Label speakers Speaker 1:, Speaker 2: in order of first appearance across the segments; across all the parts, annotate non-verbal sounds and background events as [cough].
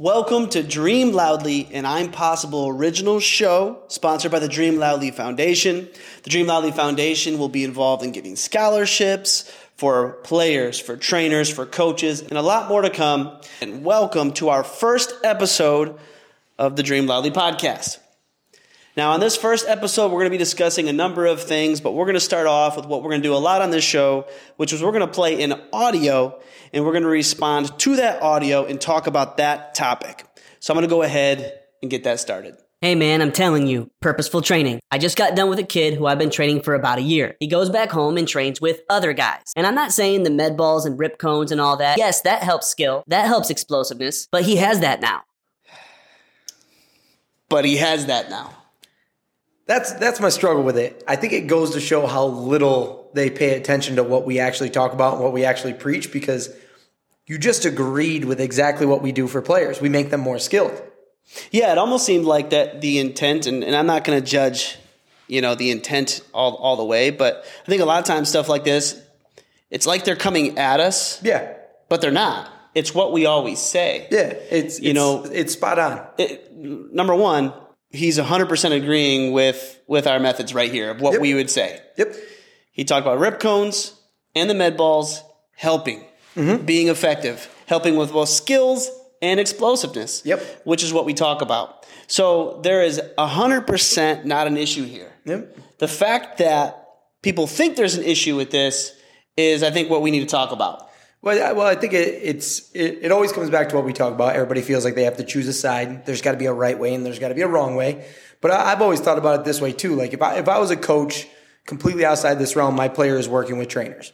Speaker 1: Welcome to Dream Loudly, an I'm Possible original show sponsored by the Dream Loudly Foundation. The Dream Loudly Foundation will be involved in giving scholarships for players, for trainers, for coaches, and a lot more to come. And welcome to our first episode of the Dream Loudly podcast. Now, on this first episode, we're going to be discussing a number of things, but we're going to start off with what we're going to do a lot on this show, which is we're going to play in audio and we're going to respond to that audio and talk about that topic. So I'm going to go ahead and get that started.
Speaker 2: Hey man, I'm telling you, purposeful training. I just got done with a kid who I've been training for about a year. He goes back home and trains with other guys. And I'm not saying the med balls and rip cones and all that. Yes, that helps skill, that helps explosiveness, but he has that now.
Speaker 1: But he has that now.
Speaker 3: That's that's my struggle with it. I think it goes to show how little they pay attention to what we actually talk about and what we actually preach because you just agreed with exactly what we do for players. We make them more skilled.
Speaker 1: Yeah, it almost seemed like that the intent, and, and I'm not going to judge, you know, the intent all, all the way, but I think a lot of times stuff like this, it's like they're coming at us.
Speaker 3: Yeah.
Speaker 1: But they're not. It's what we always say.
Speaker 3: Yeah, it's
Speaker 1: You
Speaker 3: it's,
Speaker 1: know-
Speaker 3: it's spot on.
Speaker 1: It, number one, he's 100% agreeing with, with our methods right here of what
Speaker 3: Yep.
Speaker 1: we would say.
Speaker 3: Yep.
Speaker 1: He talked about rip cones and the med balls helping,
Speaker 3: Mm-hmm.
Speaker 1: being effective, helping with both skills and explosiveness.
Speaker 3: Yep.
Speaker 1: Which is what we talk about. So there is 100% not an issue here.
Speaker 3: Yep.
Speaker 1: The fact that people think there's an issue with this is, I think, what we need to talk about.
Speaker 3: Well, I- well, I think it, it's it, it always comes back to what we talk about. Everybody feels like they have to choose a side. There's got to be a right way and there's got to be a wrong way. But I, I've always thought about it this way too. Like if I if I was a coach completely outside this realm, my player is working with trainers.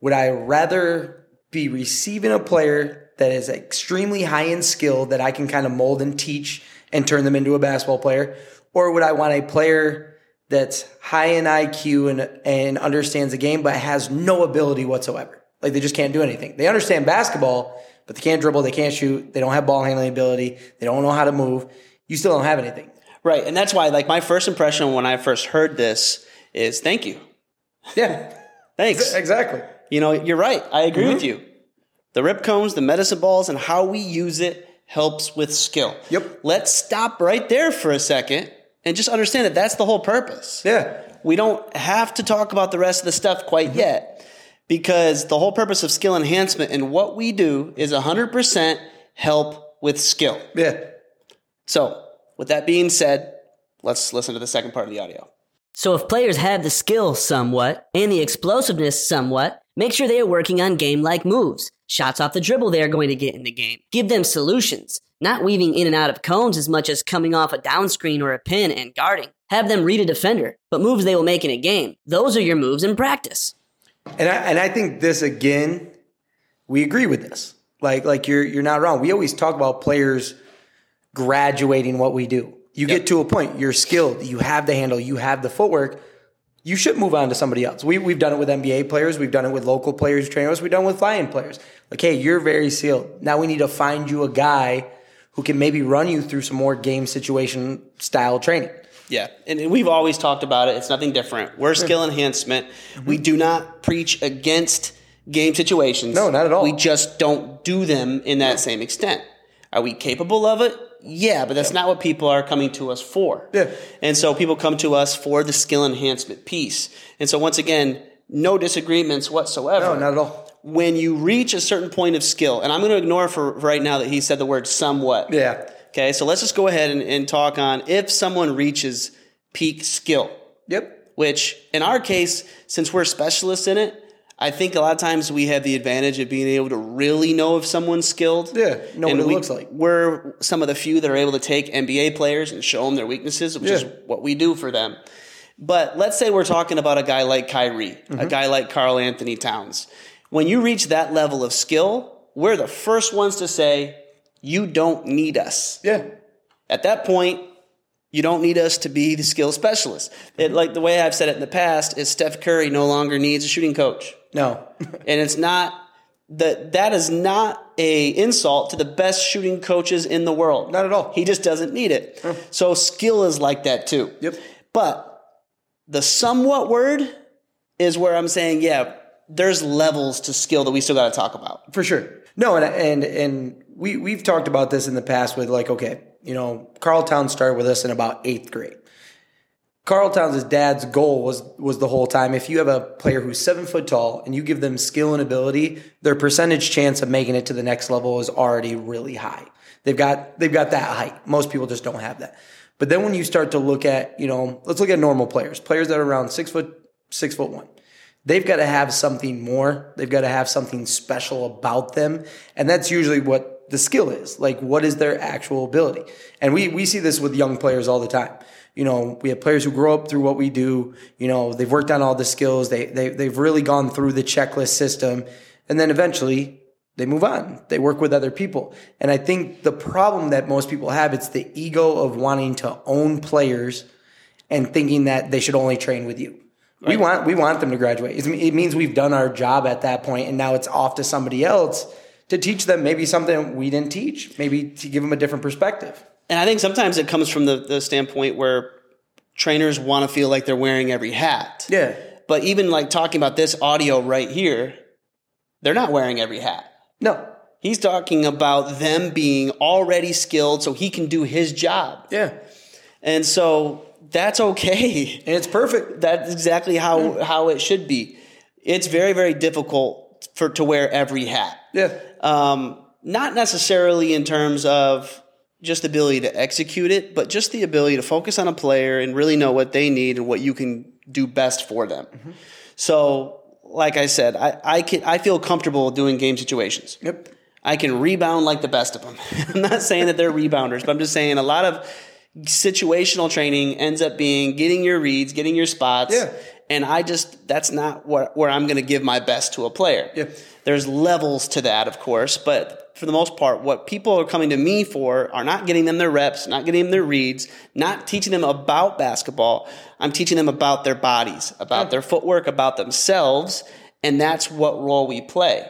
Speaker 3: Would I rather be receiving a player that is extremely high in skill that I can kind of mold and teach and turn them into a basketball player, or would I want a player that's high in IQ and and understands the game but has no ability whatsoever? Like they just can't do anything. They understand basketball, but they can't dribble, they can't shoot, they don't have ball handling ability, they don't know how to move. You still don't have anything.
Speaker 1: Right. And that's why, like, my first impression when I first heard this is thank you.
Speaker 3: Yeah, [laughs]
Speaker 1: Thanks.
Speaker 3: exactly.
Speaker 1: You know, you're right. I agree with mm-hmm. you. The rip cones, the medicine balls, and how we use it helps with skill.
Speaker 3: Yep.
Speaker 1: Let's stop right there for a second and just understand that that's the whole purpose.
Speaker 3: Yeah.
Speaker 1: We don't have to talk about the rest of the stuff quite mm-hmm. yet because the whole purpose of skill enhancement and what we do is 100% help with skill.
Speaker 3: Yeah.
Speaker 1: So, with that being said, let's listen to the second part of the audio.
Speaker 2: So if players have the skill somewhat and the explosiveness somewhat, make sure they are working on game like moves. Shots off the dribble they are going to get in the game. Give them solutions, not weaving in and out of cones as much as coming off a down screen or a pin and guarding. Have them read a defender, but moves they will make in a game. Those are your moves in practice.
Speaker 3: And I, and I think this again, we agree with this. Like like you're you're not wrong. We always talk about players graduating what we do. You get to a point, you're skilled, you have the handle, you have the footwork. You should move on to somebody else. We, we've done it with NBA players, we've done it with local players, trainers, we've done it with flying players. Like, hey, you're very skilled. Now we need to find you a guy who can maybe run you through some more game situation style training.
Speaker 1: Yeah, and we've always talked about it. It's nothing different. We're skill enhancement. Mm-hmm. We do not preach against game situations.
Speaker 3: No, not at all.
Speaker 1: We just don't do them in that same extent. Are we capable of it? Yeah, but that's not what people are coming to us for.
Speaker 3: Yeah.
Speaker 1: And so people come to us for the skill enhancement piece. And so once again, no disagreements whatsoever.
Speaker 3: No, not at all.
Speaker 1: When you reach a certain point of skill, and I'm going to ignore for right now that he said the word somewhat.
Speaker 3: Yeah.
Speaker 1: Okay, so let's just go ahead and, and talk on if someone reaches peak skill,
Speaker 3: Yep.
Speaker 1: which in our case, since we're specialists in it, I think a lot of times we have the advantage of being able to really know if someone's skilled.
Speaker 3: Yeah, know what it
Speaker 1: we,
Speaker 3: looks like.
Speaker 1: We're some of the few that are able to take NBA players and show them their weaknesses, which is what we do for them. But let's say we're talking about a guy like Kyrie, a
Speaker 3: Mm-hmm.
Speaker 1: guy like Karl-Anthony Towns. When you reach that level of skill, we're the first ones to say, you don't need us.
Speaker 3: Yeah.
Speaker 1: At that point, you don't need us to be the skill specialist. It, mm-hmm. like the way I've said it in the past is Steph Curry no longer needs a shooting coach.
Speaker 3: No. [laughs]
Speaker 1: And it's not that that is not a insult to the best shooting coaches in the world.
Speaker 3: Not at all.
Speaker 1: He just doesn't need it. Mm. So skill is like that too.
Speaker 3: Yep.
Speaker 1: But the somewhat word is where I'm saying, yeah, there's levels to skill that we still got to talk about.
Speaker 3: For sure. No, and and and we we've talked about this in the past with like, okay, you know, Karl Towns started with us in about eighth grade. Karl Towns' dad's goal was was the whole time if you have a player who's seven foot tall and you give them skill and ability, their percentage chance of making it to the next level is already really high. They've got they've got that height. Most people just don't have that. But then when you start to look at, you know, let's look at normal players, players that are around six foot six foot one. They've got to have something more. They've got to have something special about them. And that's usually what the skill is. Like what is their actual ability? And we we see this with young players all the time you know, we have players who grow up through what we do. You know, they've worked on all the skills. They, they, they've really gone through the checklist system. And then eventually they move on. They work with other people. And I think the problem that most people have, it's the ego of wanting to own players and thinking that they should only train with you. Right. We want, we want them to graduate. It means we've done our job at that point and now it's off to somebody else to teach them maybe something we didn't teach, maybe to give them a different perspective.
Speaker 1: And I think sometimes it comes from the, the standpoint where trainers want to feel like they're wearing every hat.
Speaker 3: Yeah.
Speaker 1: But even like talking about this audio right here, they're not wearing every hat.
Speaker 3: No.
Speaker 1: He's talking about them being already skilled so he can do his job.
Speaker 3: Yeah.
Speaker 1: And so that's okay.
Speaker 3: And it's perfect.
Speaker 1: That's exactly how, yeah. how it should be. It's very, very difficult for to wear every hat.
Speaker 3: Yeah.
Speaker 1: Um, not necessarily in terms of just the ability to execute it, but just the ability to focus on a player and really know what they need and what you can do best for them. Mm-hmm. So, like I said, I, I can I feel comfortable doing game situations.
Speaker 3: Yep.
Speaker 1: I can rebound like the best of them. [laughs] I'm not saying that they're rebounders, but I'm just saying a lot of situational training ends up being getting your reads, getting your spots.
Speaker 3: Yeah.
Speaker 1: And I just that's not what where I'm going to give my best to a player.
Speaker 3: Yeah.
Speaker 1: There's levels to that, of course, but for the most part, what people are coming to me for are not getting them their reps, not getting them their reads, not teaching them about basketball. I'm teaching them about their bodies, about their footwork, about themselves. And that's what role we play.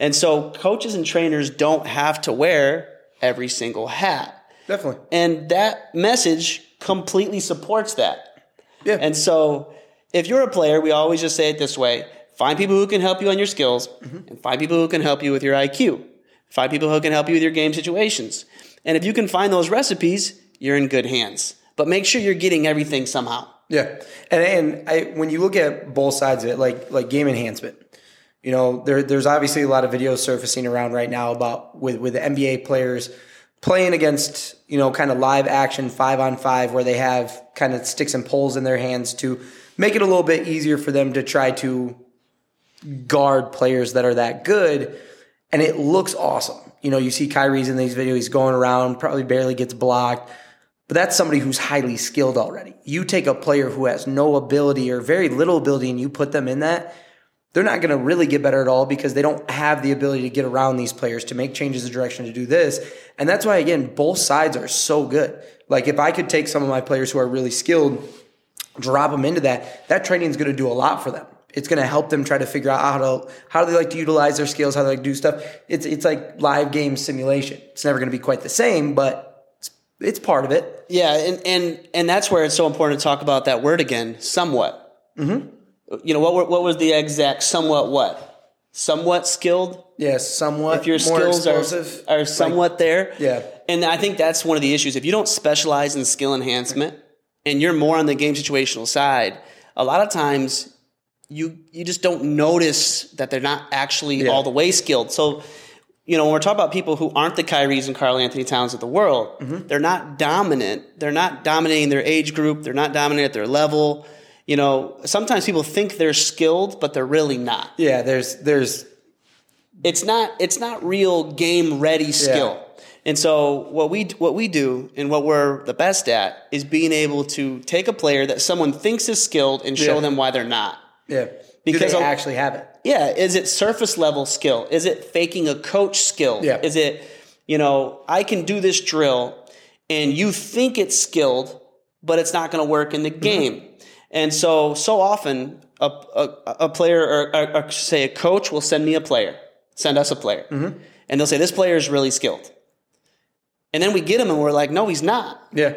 Speaker 1: And so coaches and trainers don't have to wear every single hat.
Speaker 3: Definitely.
Speaker 1: And that message completely supports that.
Speaker 3: Yeah.
Speaker 1: And so if you're a player, we always just say it this way find people who can help you on your skills mm-hmm. and find people who can help you with your IQ. Find people who can help you with your game situations. And if you can find those recipes, you're in good hands. But make sure you're getting everything somehow.
Speaker 3: Yeah, and and I, when you look at both sides of it, like like game enhancement, you know, there there's obviously a lot of videos surfacing around right now about with with the NBA players playing against you know kind of live action five on five where they have kind of sticks and poles in their hands to make it a little bit easier for them to try to guard players that are that good and it looks awesome. You know, you see Kyrie's in these videos, he's going around, probably barely gets blocked. But that's somebody who's highly skilled already. You take a player who has no ability or very little ability and you put them in that, they're not going to really get better at all because they don't have the ability to get around these players to make changes of direction to do this. And that's why, again, both sides are so good. Like if I could take some of my players who are really skilled, drop them into that, that training is going to do a lot for them. It's going to help them try to figure out how to how do they like to utilize their skills, how they like do stuff. It's it's like live game simulation. It's never going to be quite the same, but it's, it's part of it.
Speaker 1: Yeah, and and and that's where it's so important to talk about that word again, somewhat.
Speaker 3: Mm-hmm.
Speaker 1: You know what? What was the exact somewhat what? Somewhat skilled.
Speaker 3: Yes, somewhat.
Speaker 1: If your skills are, are somewhat like, there.
Speaker 3: Yeah.
Speaker 1: And I think that's one of the issues. If you don't specialize in skill enhancement and you're more on the game situational side, a lot of times you you just don't notice that they're not actually yeah. all the way skilled. So, you know, when we're talking about people who aren't the Kyries and Karl-Anthony Towns of the world, mm-hmm. they're not dominant. They're not dominating their age group. They're not dominant at their level. You know, sometimes people think they're skilled, but they're really not.
Speaker 3: Yeah, there's there's
Speaker 1: it's not it's not real game ready skill. Yeah. And so what we what we do and what we're the best at is being able to take a player that someone thinks is skilled and show yeah. them why they're not.
Speaker 3: Yeah. Because Do they actually have it?
Speaker 1: Yeah. Is it surface level skill? Is it faking a coach skill?
Speaker 3: Yeah.
Speaker 1: Is it, you know, I can do this drill and you think it's skilled, but it's not going to work in the mm-hmm. game. Mm-hmm. And so, so often a, a, a player or, or, or, say a coach will send me a player, send us a player. Mm-hmm. And they'll say, this player is really skilled. And then we get him and we're like, no, he's not.
Speaker 3: Yeah.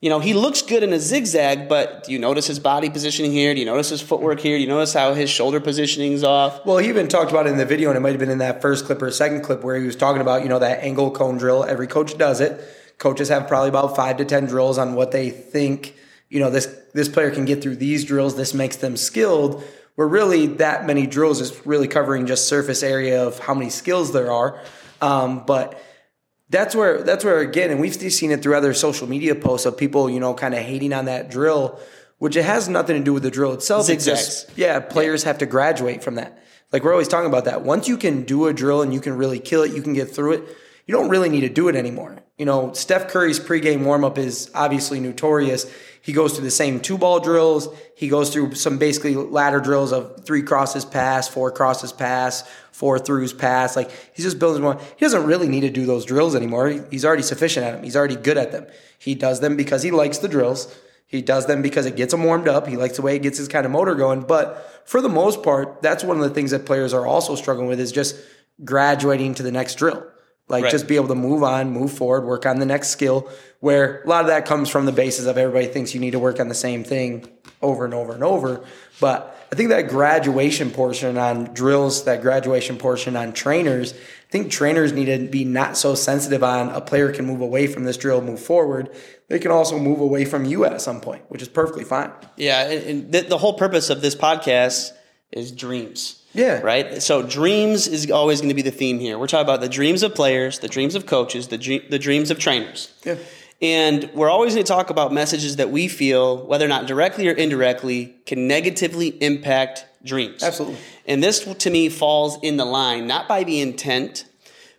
Speaker 1: you know, he looks good in a zigzag, but do you notice his body positioning here? Do you notice his footwork here? Do you notice how his shoulder positioning's off?
Speaker 3: Well, he even talked about it in the video, and it might have been in that first clip or second clip where he was talking about, you know, that angle cone drill. Every coach does it. Coaches have probably about five to ten drills on what they think, you know, this this player can get through these drills. This makes them skilled. Where really that many drills is really covering just surface area of how many skills there are. Um, but that's where that's where again, and we've seen it through other social media posts of people, you know, kind of hating on that drill, which it has nothing to do with the drill itself.
Speaker 1: Zigzags.
Speaker 3: It's just yeah, players have to graduate from that. Like we're always talking about that. Once you can do a drill and you can really kill it, you can get through it. You don't really need to do it anymore. You know, Steph Curry's pregame warmup is obviously notorious. He goes through the same two ball drills. He goes through some basically ladder drills of three crosses pass, four crosses pass, four throughs pass. Like he's just building one. He doesn't really need to do those drills anymore. He's already sufficient at them. He's already good at them. He does them because he likes the drills. He does them because it gets him warmed up. He likes the way it gets his kind of motor going. But for the most part, that's one of the things that players are also struggling with is just graduating to the next drill. Like
Speaker 1: Right.
Speaker 3: just be able to move on, move forward, work on the next skill. Where a lot of that comes from the basis of everybody thinks you need to work on the same thing over and over and over. But I think that graduation portion on drills, that graduation portion on trainers, I think trainers need to be not so sensitive on a player can move away from this drill, move forward. They can also move away from you at some point, which is perfectly fine.
Speaker 1: Yeah, and, the, the whole purpose of this podcast is dreams.
Speaker 3: Yeah.
Speaker 1: Right? So dreams is always going to be the theme here. We're talking about the dreams of players, the dreams of coaches, the, dre- the dreams of trainers.
Speaker 3: Yeah.
Speaker 1: And we're always going to talk about messages that we feel, whether or not directly or indirectly, can negatively impact dreams.
Speaker 3: Absolutely.
Speaker 1: And this, to me, falls in the line, not by the intent,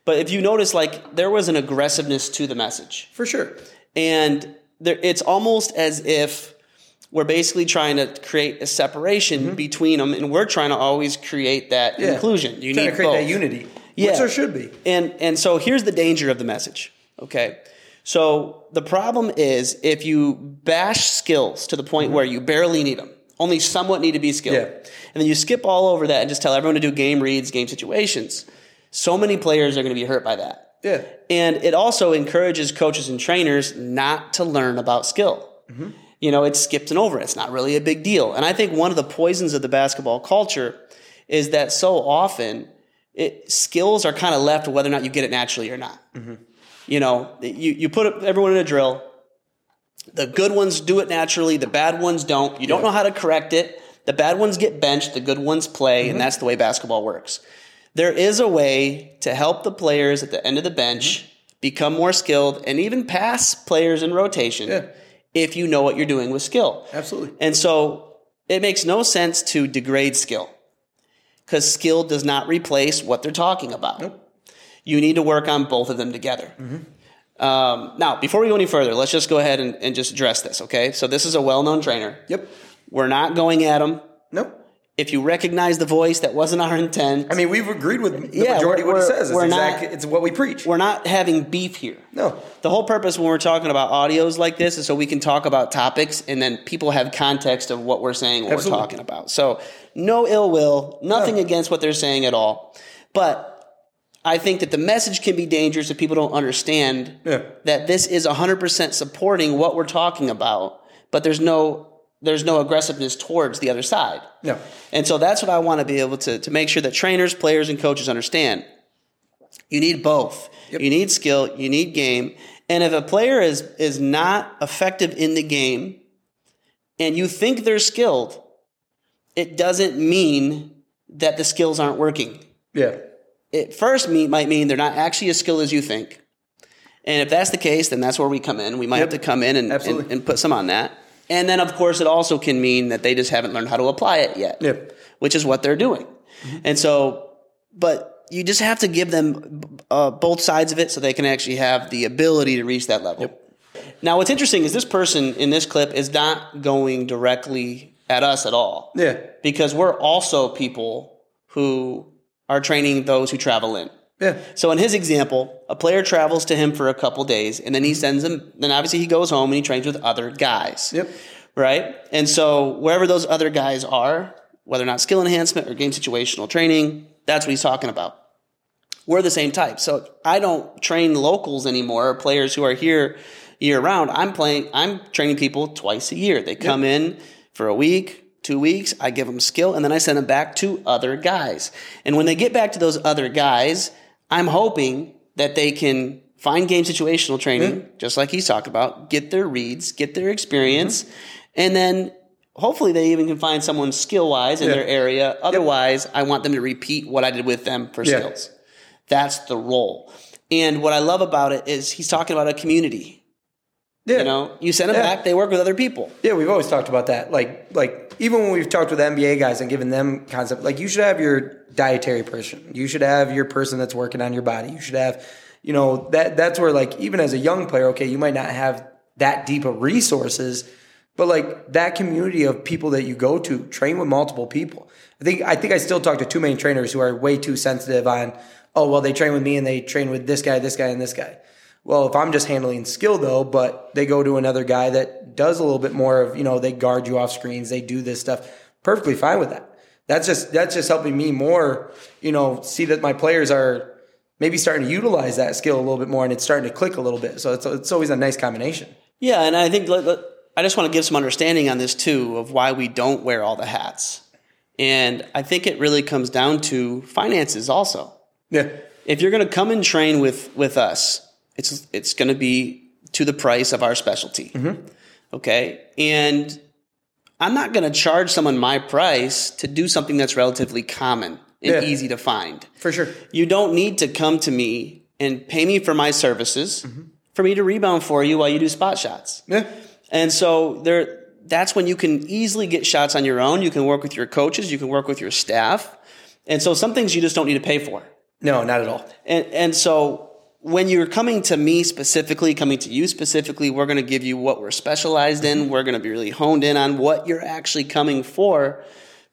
Speaker 1: but if you notice, like, there was an aggressiveness to the message
Speaker 3: For sure.
Speaker 1: and there, it's almost as if we're basically trying to create a separation between them, and we're trying to always create that
Speaker 3: Mm-hmm. Yeah.
Speaker 1: inclusion. You
Speaker 3: Trying
Speaker 1: need
Speaker 3: to create
Speaker 1: both.
Speaker 3: that unity.
Speaker 1: Yeah.
Speaker 3: Which there should be.
Speaker 1: And and so here's the danger of the message. Okay. So the problem is if you bash skills to the point where you barely need them, only somewhat need to be skilled,
Speaker 3: Mm-hmm. Yeah.
Speaker 1: and then you skip all over that and just tell everyone to do game reads, game situations. So many players are going to be hurt by that.
Speaker 3: Yeah.
Speaker 1: And it also encourages coaches and trainers not to learn about skill. You know, it's skipped and over. It's not really a big deal. And I think one of the poisons of the basketball culture is that so often it, skills are kind of left whether or not you get it naturally or not. Mm-hmm. You know, you, you put everyone in a drill. The good ones do it naturally. The bad ones don't. You don't know how to correct it. The bad ones get benched. The good ones play. And mm-hmm. that's the way basketball works. There is a way to help the players at the end of the bench mm-hmm. become more skilled and even pass players in rotation
Speaker 3: Yeah.
Speaker 1: If you know what you're doing with skill.
Speaker 3: Absolutely.
Speaker 1: And so it makes no sense to degrade skill because skill does not replace what they're talking about. You need to work on both of them together. Um, now, before we go any further, let's just go ahead and, and just address this, okay? So, this is a well known trainer.
Speaker 3: Yep.
Speaker 1: We're not going at him.
Speaker 3: Nope.
Speaker 1: If you recognize the voice, that wasn't our intent.
Speaker 3: I mean, we've agreed with the
Speaker 1: Yeah,
Speaker 3: majority of what he says. It's,
Speaker 1: we're not-
Speaker 3: it's what we preach.
Speaker 1: we're not having beef here.
Speaker 3: No.
Speaker 1: The whole purpose when we're talking about audios like this is so we can talk about topics and then people have context of what we're saying, what
Speaker 3: Absolutely.
Speaker 1: we're talking about. So no ill will, nothing
Speaker 3: No.
Speaker 1: against what they're saying at all. But I think that the message can be dangerous if people don't understand
Speaker 3: Yeah.
Speaker 1: that this is 100% supporting what we're talking about, but there's no there's no aggressiveness towards the other side.
Speaker 3: No.
Speaker 1: And so that's what I want to be able to, to make sure that trainers, players, and coaches understand. You need both.
Speaker 3: Yep.
Speaker 1: You need skill, you need game. And if a player is is not effective in the game and you think they're skilled, it doesn't mean that the skills aren't working.
Speaker 3: Yeah.
Speaker 1: It first mean, might mean they're not actually as skilled as you think. And if that's the case, then that's where we come in. We might have to come in and, and, and put some on that. And then, of course, it also can mean that they just haven't learned how to apply it yet
Speaker 3: Yep.
Speaker 1: which is what they're doing. And so, but you just have to give them uh, both sides of it so they can actually have the ability to reach that level. Now, what's interesting is this person in this clip is not going directly at us at all.
Speaker 3: Yeah.
Speaker 1: Because we're also people who are training those who travel in.
Speaker 3: Yeah.
Speaker 1: So in his example, a player travels to him for a couple days and then he sends him, then obviously he goes home and he trains with other guys
Speaker 3: Yep.
Speaker 1: right? And so wherever those other guys are, whether or not skill enhancement or game situational training, that's what he's talking about. we're the same type. So I don't train locals anymore, players who are here year round. I'm playing, I'm training people twice a year. They come in for a week, two weeks. I give them skill and then I send them back to other guys. And when they get back to those other guys, I'm hoping that they can find game situational training, hmm. just like he's talked about, get their reads, get their experience, and then hopefully they even can find someone skill wise in
Speaker 3: Yeah.
Speaker 1: their area. Otherwise, I want them to repeat what I did with them for
Speaker 3: Yeah.
Speaker 1: skills. That's the role. And what I love about it is he's talking about a community.
Speaker 3: Yeah.
Speaker 1: You know, you send them
Speaker 3: Yeah.
Speaker 1: back, they work with other people.
Speaker 3: Yeah, we've always talked about that. Like, like even when we've talked with NBA guys and given them concept, like you should have your dietary person. You should have your person that's working on your body. You should have, you know, that that's where like even as a young player, okay, you might not have that deep of resources, but like that community of people that you go to, train with multiple people. I think I think I still talk to too many trainers who are way too sensitive on, oh well, they train with me and they train with this guy, this guy, and this guy. Well, if I'm just handling skill though, but they go to another guy that does a little bit more of, you know, they guard you off screens, they do this stuff, perfectly fine with that. That's just that's just helping me more, you know, see that my players are maybe starting to utilize that skill a little bit more and it's starting to click a little bit. So it's it's always a nice combination.
Speaker 1: Yeah, and I think I just want to give some understanding on this too of why we don't wear all the hats. And I think it really comes down to finances also.
Speaker 3: Yeah.
Speaker 1: If you're going to come and train with with us, it's it's going to be to the price of our specialty. Mm-hmm. Okay? And I'm not going to charge someone my price to do something that's relatively common and
Speaker 3: Yeah.
Speaker 1: easy to find.
Speaker 3: For sure.
Speaker 1: You don't need to come to me and pay me for my services mm-hmm. for me to rebound for you while you do spot shots.
Speaker 3: Yeah.
Speaker 1: And so there that's when you can easily get shots on your own. You can work with your coaches, you can work with your staff. And so some things you just don't need to pay for.
Speaker 3: No, not at all.
Speaker 1: And and so when you're coming to me specifically, coming to you specifically, we're going to give you what we're specialized in. Mm-hmm. We're going to be really honed in on what you're actually coming for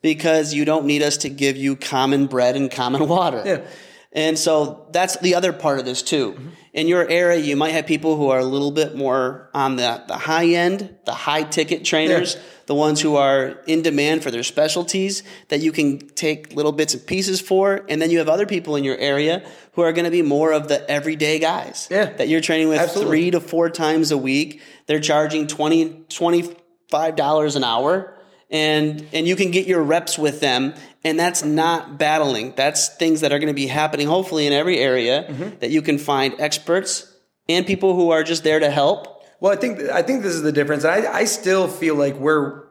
Speaker 1: because you don't need us to give you common bread and common water.
Speaker 3: Yeah.
Speaker 1: And so that's the other part of this too. Mm-hmm. In your area, you might have people who are a little bit more on the, the high end, the high ticket trainers,
Speaker 3: Yeah.
Speaker 1: The ones who are in demand for their specialties that you can take little bits and pieces for. And then you have other people in your area who are going to be more of the everyday guys
Speaker 3: Yeah.
Speaker 1: that you're training with
Speaker 3: Absolutely.
Speaker 1: three to four times a week. They're charging 20, $25 an hour and, and you can get your reps with them. And that's not battling. That's things that are going to be happening hopefully in every area
Speaker 3: Mm-hmm.
Speaker 1: that you can find experts and people who are just there to help.
Speaker 3: Well, I think I think this is the difference. I, I still feel like we're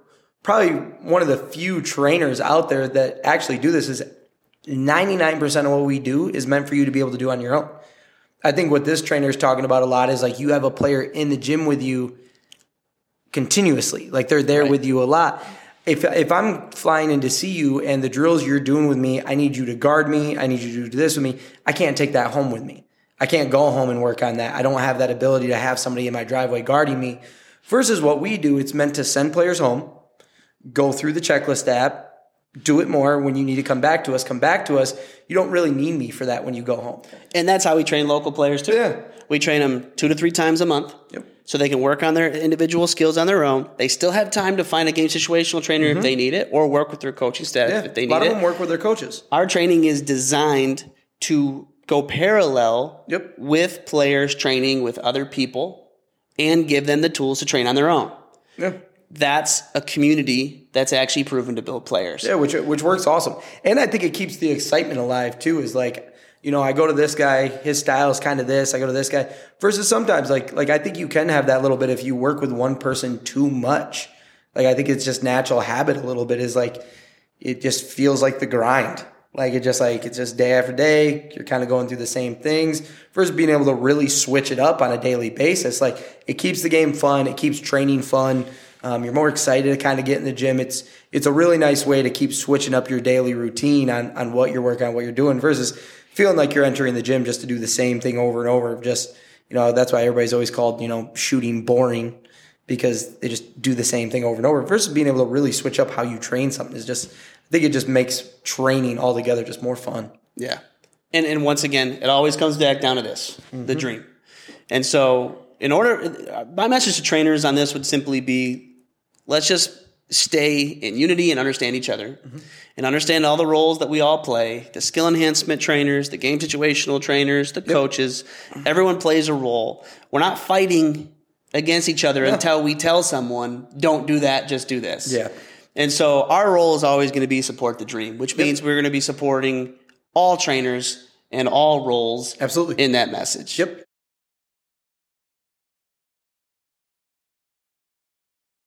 Speaker 3: probably one of the few trainers out there that actually do this. Is ninety nine percent of what we do is meant for you to be able to do on your own. I think what this trainer is talking about a lot is like you have a player in the gym with you continuously, like they're there with you a lot. If if I'm flying in to see you and the drills you're doing with me, I need you to guard me. I need you to do this with me. I can't take that home with me. I can't go home and work on that. I don't have that ability to have somebody in my driveway guarding me. Versus what we do, it's meant to send players home, go through the checklist app, do it more. When you need to come back to us, come back to us. You don't really need me for that when you go home.
Speaker 1: And that's how we train local players too.
Speaker 3: Yeah.
Speaker 1: We train them two to three times a month.
Speaker 3: Yep.
Speaker 1: So they can work on their individual skills on their own. They still have time to find a game situational trainer if they need it or work with their coaching staff
Speaker 3: Mm-hmm. Yeah.
Speaker 1: if they need it.
Speaker 3: a lot of them work with their coaches.
Speaker 1: Our training is designed to go parallel
Speaker 3: Yep.
Speaker 1: with players training with other people and give them the tools to train on their own.
Speaker 3: Yeah.
Speaker 1: That's a community that's actually proven to build players.
Speaker 3: Yeah, which which works awesome, and I think it keeps the excitement alive too. Is like you know I go to this guy, his style is kind of this. I go to this guy. Versus sometimes like like I think you can have that little bit if you work with one person too much. Like I think it's just natural habit a little bit is like it just feels like the grind. Like it just like it's just day after day. You're kind of going through the same things. Versus being able to really switch it up on a daily basis, like it keeps the game fun. It keeps training fun. Um, you're more excited to kind of get in the gym. It's it's a really nice way to keep switching up your daily routine on on what you're working on, what you're doing, versus feeling like you're entering the gym just to do the same thing over and over. Just you know, that's why everybody's always called you know shooting boring because they just do the same thing over and over. Versus being able to really switch up how you train something is just I think it just makes training altogether just more fun.
Speaker 1: Yeah. And and once again, it always comes back down to this,
Speaker 3: Mm-hmm.
Speaker 1: the dream. And so, in order my message to trainers on this would simply be let's just stay in unity and understand each other and understand all the roles that we all play the skill enhancement trainers, the game situational trainers, the coaches. Everyone plays a role. We're not fighting against each other until we tell someone, don't do that, just do this.
Speaker 3: Yeah.
Speaker 1: And so our role is always going to be support the dream, which means we're going to be supporting all trainers and all roles
Speaker 3: Absolutely.
Speaker 1: in that message.
Speaker 3: Yep.